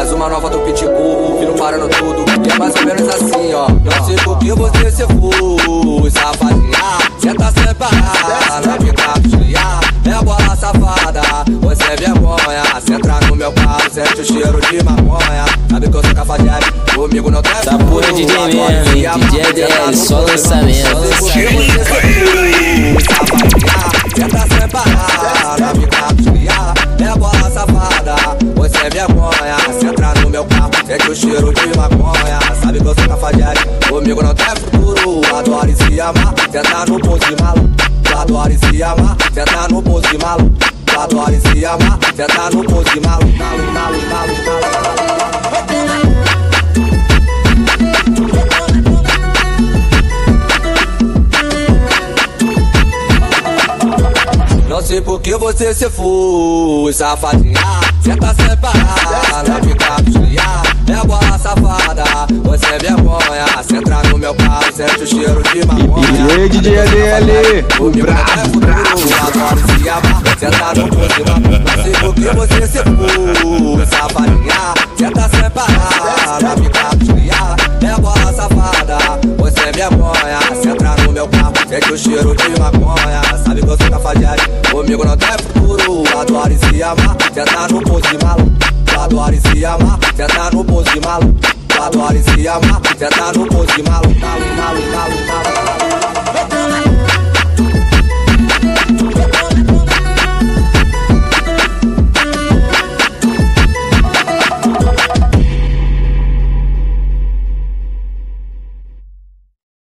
Mais uma nova do Pitbull, vindo parando tudo. E é mais ou menos assim, ó. Não sei por que você se foi, safadinha. Cê tá sem parar, na pica desviar. É bola safada, você é vergonha. Cê entra no meu carro, sente o cheiro de maconha. Sabe que eu sou cafajeste, comigo não tem Tá pura DJ mesmo? DJ DL, só lançamento. Cê tá sem parar, na pica desviar. Você é vergonha. Cê entra no meu carro, sente o cheiro de maconha. Sabe que eu sou cafajeste, comigo não tem futuro. Adoro e se amar, tá no pose maluco. Adoro e se amar, tá no pose maluco. Adoro e se amar, tá no maluco. Maluco, maluco, maluco, Não sei por que você se foi, safadinha. Cê tá sem parar, na pica desviar. É bola safada, você é vergonha. Cê entra no meu carro, sente o cheiro de maconha. E aí, DJ LL, o brabo, Adoro se amar, cê tá no posto Não sei por que você se foi, safadinha. Cê tá sem parar, na pica desviar. É bola safada, você é vergonha. Cê entra no meu carro, sente o cheiro de maconha. Sabe que eu sou cafajeste, comigo não tem futuro. Adoro se amar, cê tá no posto maluco. Adoro se amar, cê tá no pose maluco. Adoro se amar, cê tá no pose maluco. Maluco, maluco, maluco.